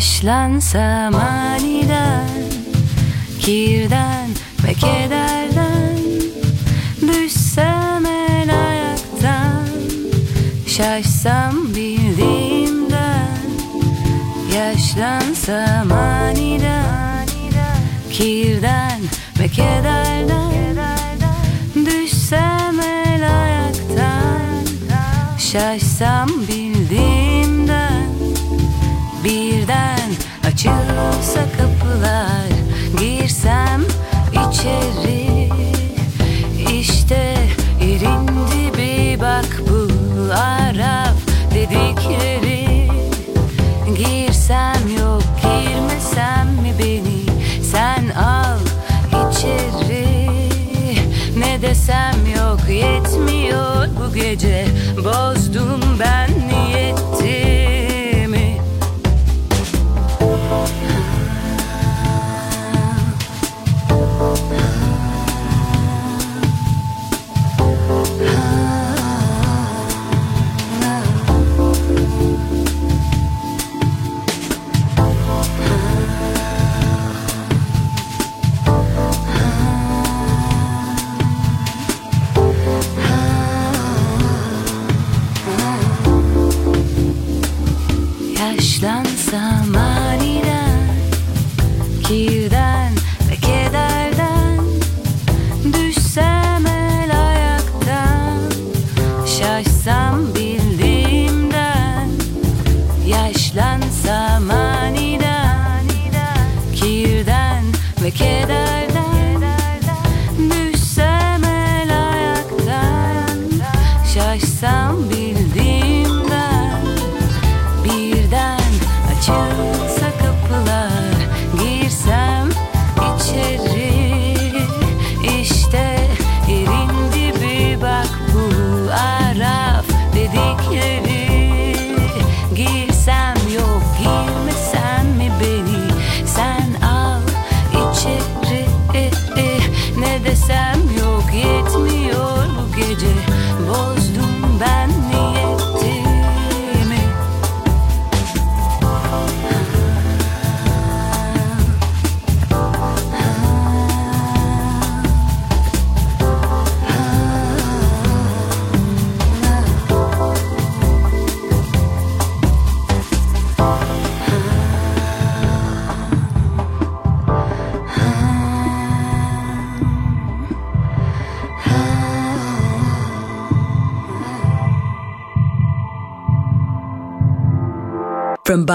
Taşlansam aniden Kirden ve kederden Düşsem el ayaktan Şaşsam bildiğimden Yaşlansam aniden Kirden ve kederden Düşsem el ayaktan Şaşsam bildiğimden sun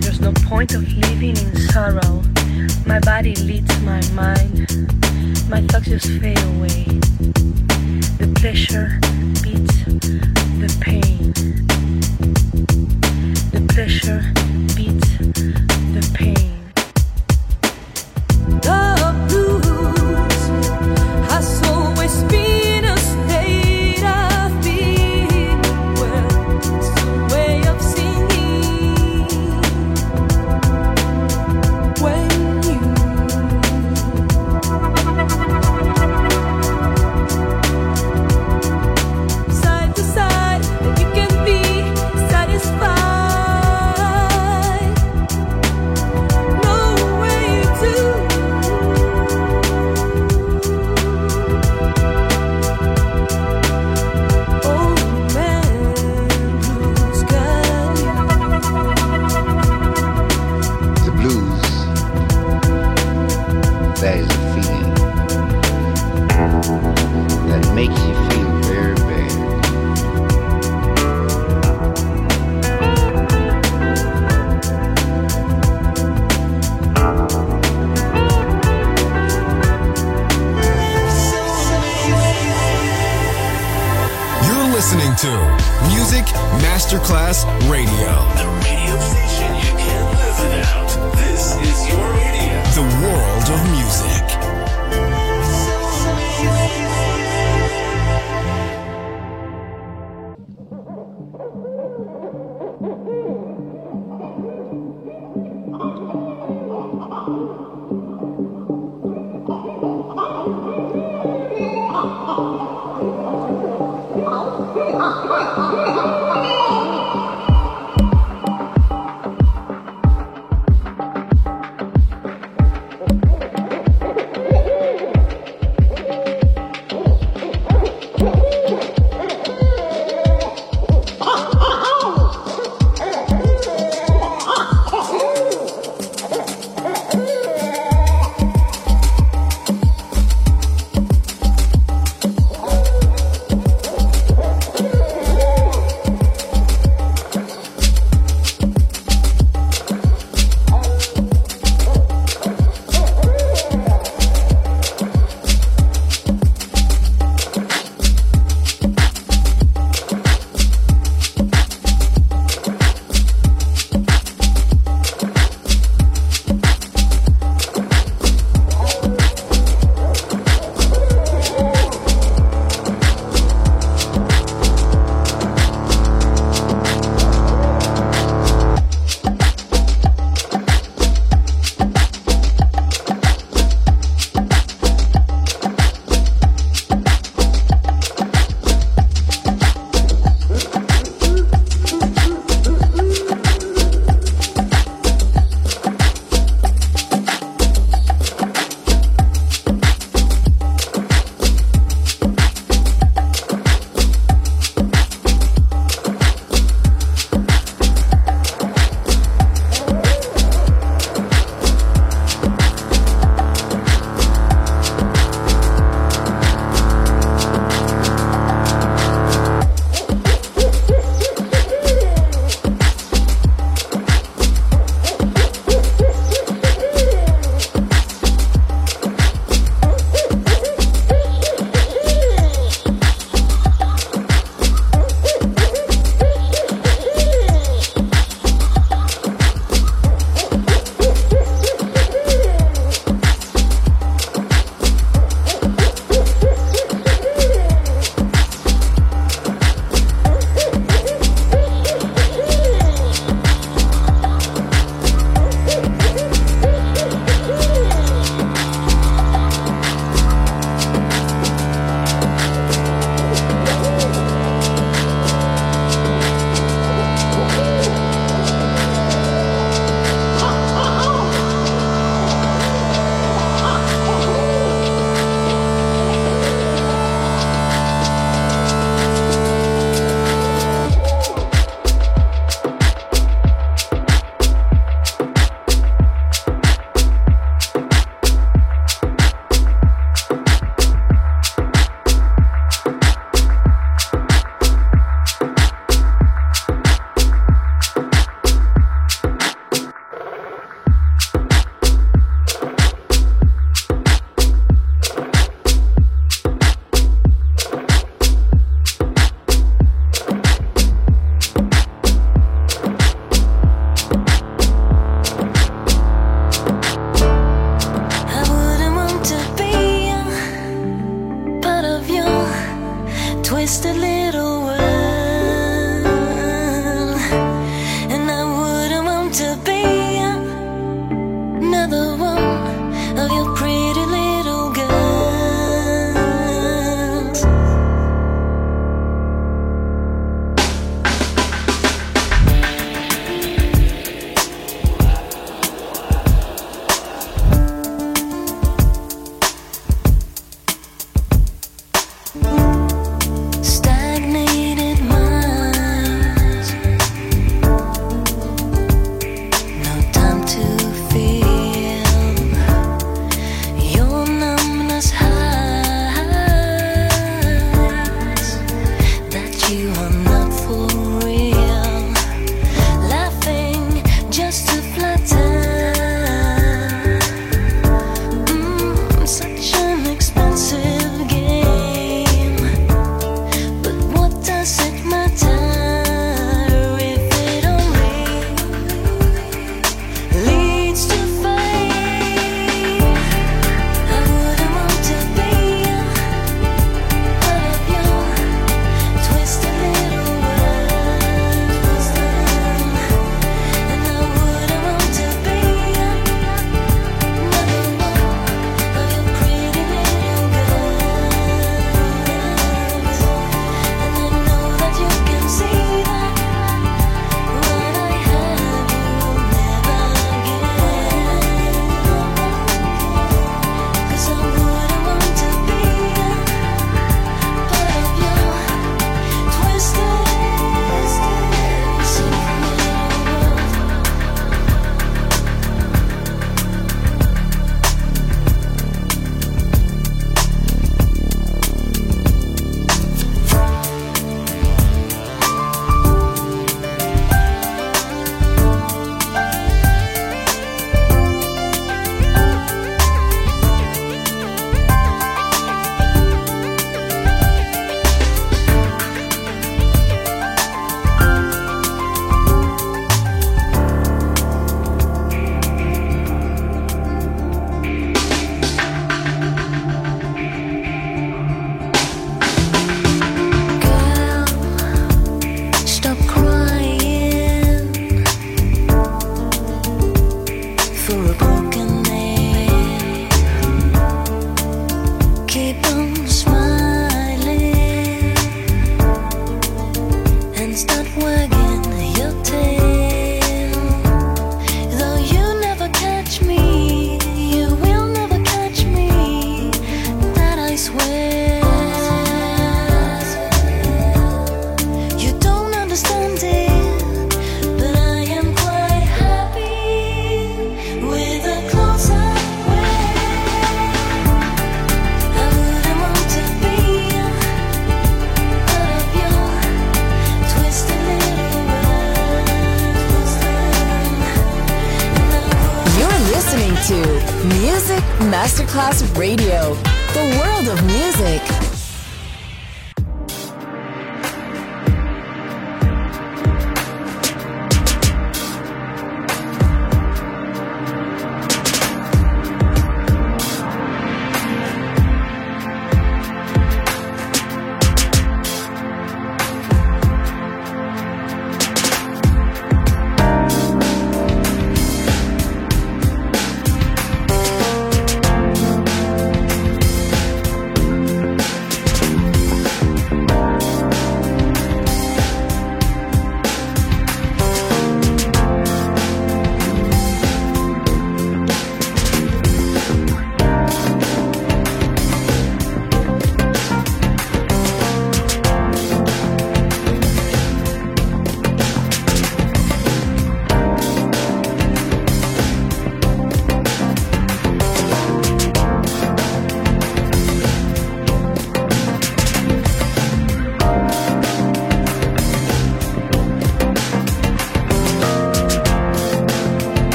There's no point of living in sorrow. My body leads my mind. My thoughts just fade away. The pleasure beats the pain. The pleasure beats the pain. Ha ha ha!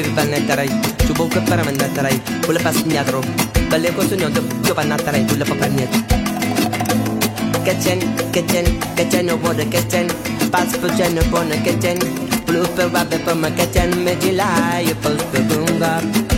quel vannettarai Ci vuoi che per Io fa per niente Kitchen, kitchen, kitchen Vuole kitchen Pass per kitchen Blue per vabbè per ma kitchen Mi dilai E poi per bunga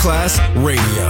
Masterclass Radio,